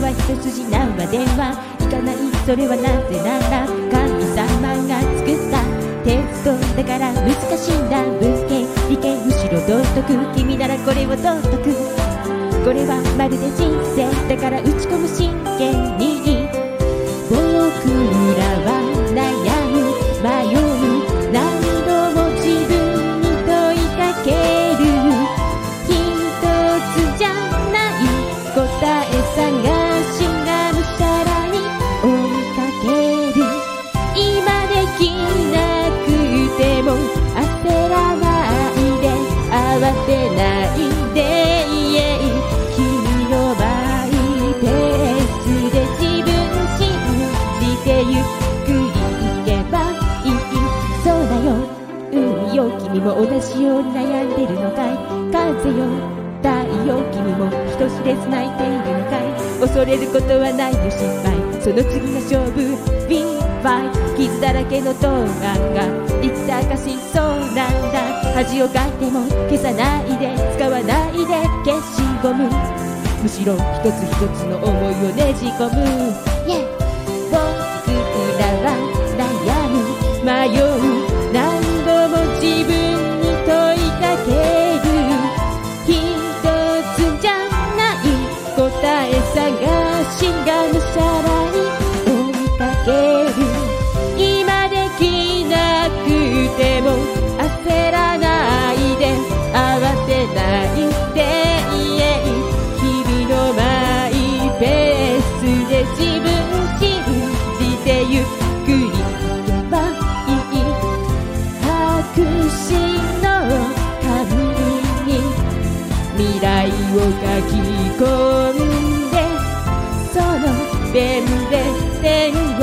は一筋縄ではいかないそれはなぜなら神様が作ったテストだから難しいんだ文系。理系むしろ道徳。君ならこれを道徳。これはまるで人生だから打ち込む真剣に。よ。君も同じよ。うに悩んでるのかい風よ。太陽君も人知れず泣いているのかい恐れることはないよ。失敗その次が勝負 Be fine 傷だらけの動画が生きた証そうなんだ恥をかいても消さないで使わないで消しゴムむしろ一つ一つの思いをねじ込む、yeah、僕らは悩む迷う自分に問いかける一つじゃない答え探しがむしゃらに追いかける今できなくても焦らないで慌てないで君のマイペースで自分信じてゆっくり未来を書き込んでそのペンで線